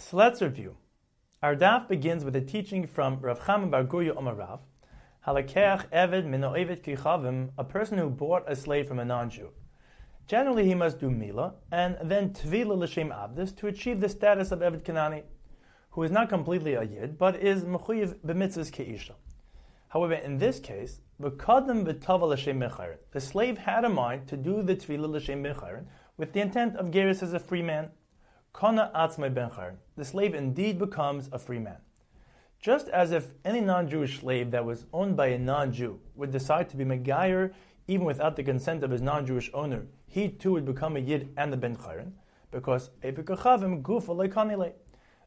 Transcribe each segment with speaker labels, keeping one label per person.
Speaker 1: So let's review. Our daf begins with a teaching from Rav Chaim Bar Gurya Omar Rav, Halakeach Eved Mino Eved Kichavim, a person who bought a slave from a non-Jew. Generally, he must do Mila and then Tvila L'Shem Abdus to achieve the status of Eved Kanani, who is not completely a Yid, but is Mechuyev B'mitzvahs Keisha. However, in this case, V'kadam V'tava L'Shem Bechayrin, the slave had a mind to do the Tvila L'Shem Bechayrin with the intent of Geras as a free man. Kana Atzmai Bechayrin, the slave indeed becomes a free man. Just as if any non-Jewish slave that was owned by a non-Jew would decide to be Megayer even without the consent of his non-Jewish owner, he too would become a Yid and the Ben Chayrin, because Epikachavim Gufa Leikanile.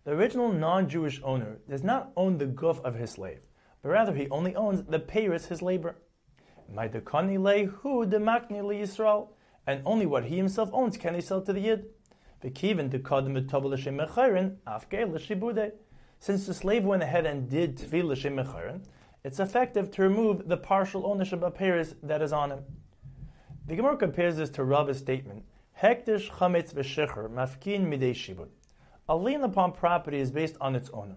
Speaker 1: The original non-Jewish owner does not own the guf of his slave, but rather he only owns the payris, his labor. hu Yisrael, and only what he himself owns can he sell to the Yid. Since the slave went ahead and did tevila it's effective to remove the partial ownership of payers that is on him. The Gemara compares this to Rava's statement, Hekdesh chametz v'shecher mafkin midei shibud. A lien upon property is based on its owner.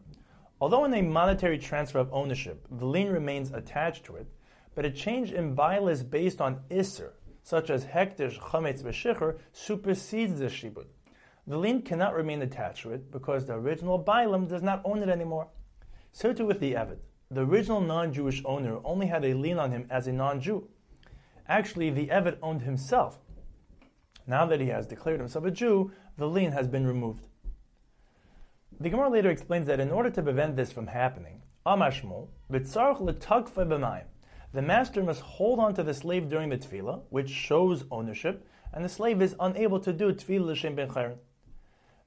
Speaker 1: Although in a monetary transfer of ownership, the lien remains attached to it, but a change in is based on isser, such as hekdesh chametz v'shecher, supersedes the shibud. The lien cannot remain attached to it because the original Bailam does not own it anymore. So too with the Evid. The original non-Jewish owner only had a lien on him as a non-Jew. Actually, the Evid owned himself. Now that he has declared himself a Jew, the lien has been removed. The Gemara later explains that in order to prevent this from happening, Amashmul, the master must hold on to the slave during the tevila, which shows ownership, and the slave is unable to do tevila l'shem ben chayrin.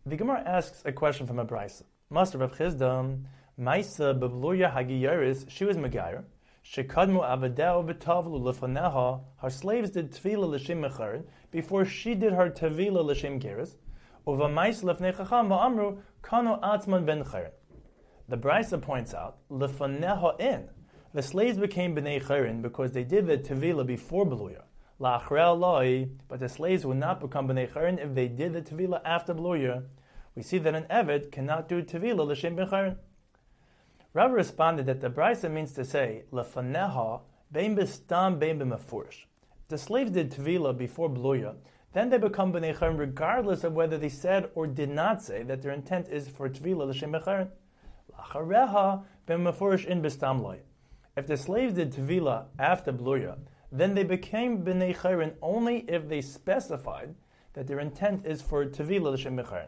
Speaker 1: The Gemara asks a question from a brisa. Master of Chizdam, Maisa bebluya hagiyaris, she was Megayer. Shekadmu avadeo v'tavlu lefaneha, her slaves did tvila l'shem mecharin, before she did her tevila l'shem geras. Uva mais lefnei chacham va'amru, kano atzman ben chayrin. The brisa points out, lefaneha in. The slaves became bnei chayrin because they did the tevila before beluya. La'achrel loi, but the slaves would not become bnei chayrin if they did the tevila after beluya we see that an Eved cannot do Tevila l'shem b'chayrin. Rabbi responded that the Brisa means to say, Lefaneha bein b'stam bein b'mefurish. The slaves did Tevila before Bluya, then they become B'nei Chayrin regardless of whether they said or did not say that their intent is for Tevila l'shem b'chayrin. Lachareha ben mefurish in b'stam loy. If the slaves did Tevila after Bluya, then they became B'nei Chayrin only if they specified that their intent is for Tevila l'shem b'chayrin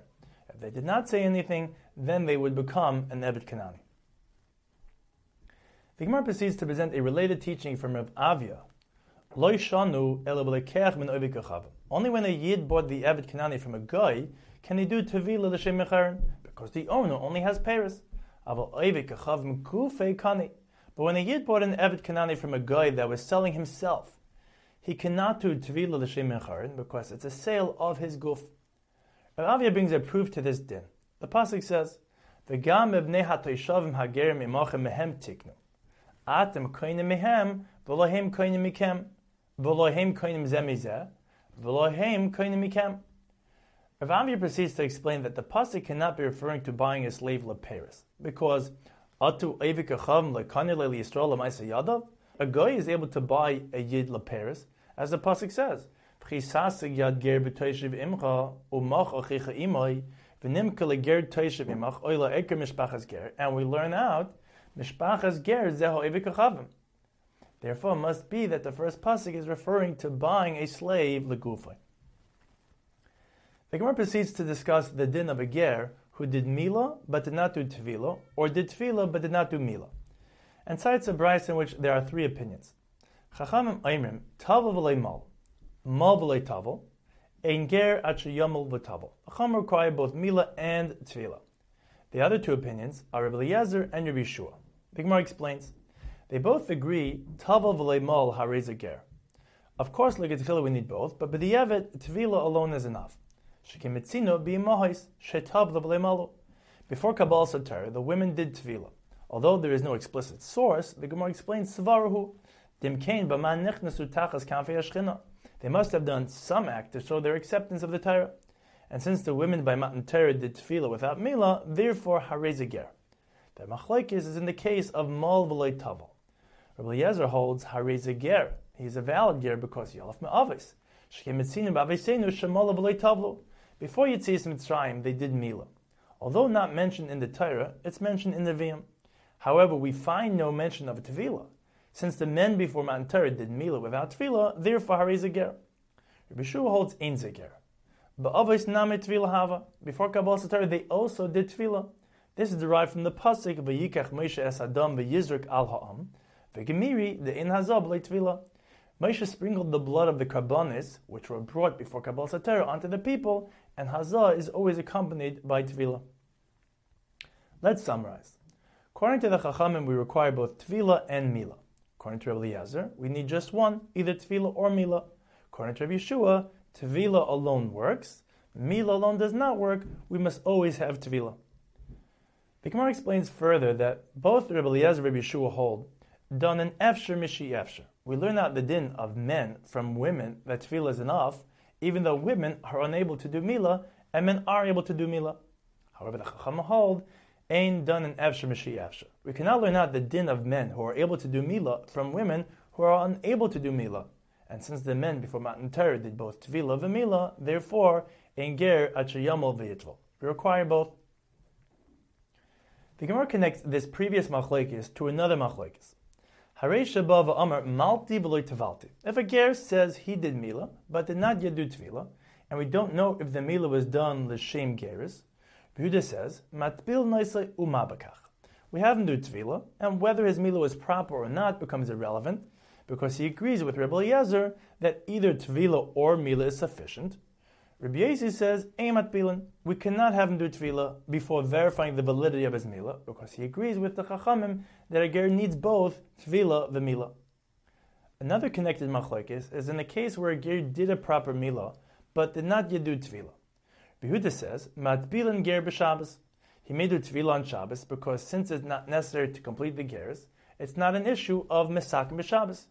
Speaker 1: they did not say anything, then they would become an Ebed Kanani. The Gemara proceeds to present a related teaching from Rav Avia. Only when a Yid bought the Ebed Kanani from a guy can he do Tevila l'shem mecharon, because the owner only has Paris. But when a Yid bought an Ebed Kanani from a guy that was selling himself, he cannot do Tevila l'shem mecharon because it's a sale of his guf. Rav Avia brings a proof to this din. The pasuk says, "V'gam ebnei hatoishavim hagerim imachem mehem tiknu." Atem koinim mehem, v'lohem koinim mikem, v'lohem koinim zemizeh, v'lohem koinim mikem. Rav Avia proceeds to explain that the pasuk cannot be referring to buying a slave leperis, because atu evikachavim lekanile liyisrael yadav. A guy is able to buy a yid leperis, as the pasuk says. Yad ger b'toishiv imcha umach achicha imoy v'nimka leger toishiv imach oila eker mishpachas ger. And we learn out mishpachas ger zeho evikachavim. Therefore, it must be that the first pasuk is referring to buying a slave legufay. The Gemara proceeds to discuss the din of a ger who did mila but did not do tevila, or did tevila but did not do mila, and cites a brayse in which there are three opinions. Chachamim Aimrim Tava mal mal tavel, ein ger yamul v'tavel. Chum require both mila and tevila. The other two opinions are Rabbi Eliezer and Rabbi Shua. Bigmar explains, they both agree tavel v'leimal hareza ger. Of course, like tefillah, we need both, but b'di'evet, tevila alone is enough. Shekimitzino b'imahais shetav v'leimalu. Before Kabbalah Satar, the women did tevila. Although there is no explicit source, the Gemara explains Savarahu, Dimkain b'man nichnasu tachas kanfei they must have done some act to show their acceptance of the Torah. And since the women by Matan Torah did tevila without Mila, therefore Harez Ger. The Machlaikis is in the case of Mal V'loy Tavel. Rabbi Eliezer holds Harez He is a valid ger because Yalaf Me'avis. Before Yitzis Mitzrayim, they did Mila. Although not mentioned in the Torah, it's mentioned in the Vim. However, we find no mention of a Tevila. Since the men before Matan Torah did Mila without Tevila, therefore Harez Ger. Rabbi Shua holds Ein Zeger. Ba'avos name Tvila Hava. Before Kabbalah Torah, they also did Tvila. This is derived from the pasuk Vayikach Moshe es Adam v'Yizrik al Ha'am v'Gemiri the in Hazab Tvila. Moshe sprinkled the blood of the karbanis, which were brought before Kabbalah Torah, onto the people, and Hazah is always accompanied by Tvila. Let's summarize. According to the Chachamim, we require both Tvila and Mila. According to Rabbi Eliezer, we need just one, either Tvila or Mila. According to Rabbi Yehoshua, Tevila alone works. Mila alone does not work. We must always have Tevila. The Gemara explains further that both Rabbi Eliezer and Rabbi Yehoshua hold done an efsher mishi efsher. We learn out the din of men from women that Tevila is enough, even though women are unable to do Mila and men are able to do Mila. However, the Chacham hold ain't done an efsher mishi efsher. We cannot learn out the din of men who are able to do Mila from women who are unable to do Mila. And since the men before Matan Torah did both Tvila and Mila, therefore, in Ger Achayamol V'Yitvel. We require both. The Gemara connects this previous machlekes to another machlekes. Harei Shabba Amar Malti V'Loy Tavalti. If a Ger says he did Mila, but did not yet do Tvila, and we don't know if the Mila was done l'shem Geris, Yehuda says, Matbil Noisei Umabakach. We have him do Tvila, and whether his Mila was proper or not becomes irrelevant, because he agrees with Rabbi Eliezer that either Tvila or Mila is sufficient. Rabbi Yossi says, Eimat Bilan, we cannot have him do Tvila before verifying the validity of his Mila, because he agrees with the Chachamim that a ger needs both Tvila and Mila. Another connected machlekes is in a case where a ger did a proper Mila, but did not yet do Tvila. Behuda says, Matbilan ger b'Shabbos. He may do Tvila on Shabbos because since it's not necessary to complete the gears, it's not an issue of Mesakim b'Shabbos.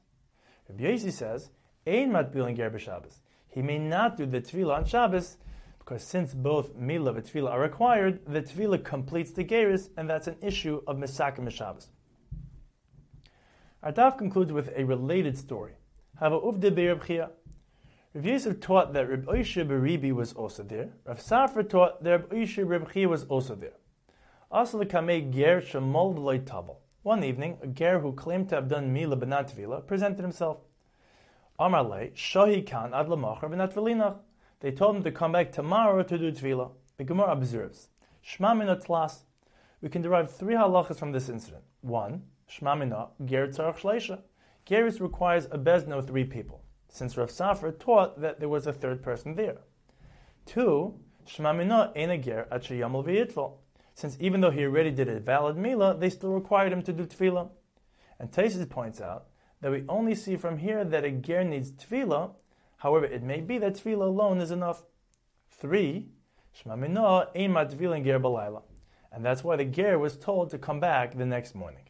Speaker 1: Rabbi Yossi says, Ein matbil ger b'Shabbos. He may not do the tevila on Shabbos because since both milah and tevila are required, the tevila completes the geris, and that's an issue of Mesakim b'Shabbos. Our daf concludes with a related story. Hava uvde Chia. Rav Yosef taught that Reb Oisha Beribi was also there. Rav Safra taught that Reb Oisha Rebchia was also there. Also the Kamei Ger Shemol Tabel. One evening, a ger who claimed to have done Mila but not presented himself. Amar Le, Shahi Khan Ad Lamachar Benat Velinach. They told him to come back tomorrow to do Tvila. The Gemara observes, Shma Tlas. We can derive three halachas from this incident. One, Shma Minat, Ger Tzarach Shleisha. Geris requires a bezna of three people, since Rav Safra taught that there was a third person there. Two, Shma Minat Ein a Ger At Sheyamel V'Yitval since even though he already did a valid Mila, they still required him to do Tevila. And Taisis points out that we only see from here that a ger needs Tevila, however, it may be that Tevila alone is enough. Three, Shema Minah Ger Balayla. And that's why the ger was told to come back the next morning.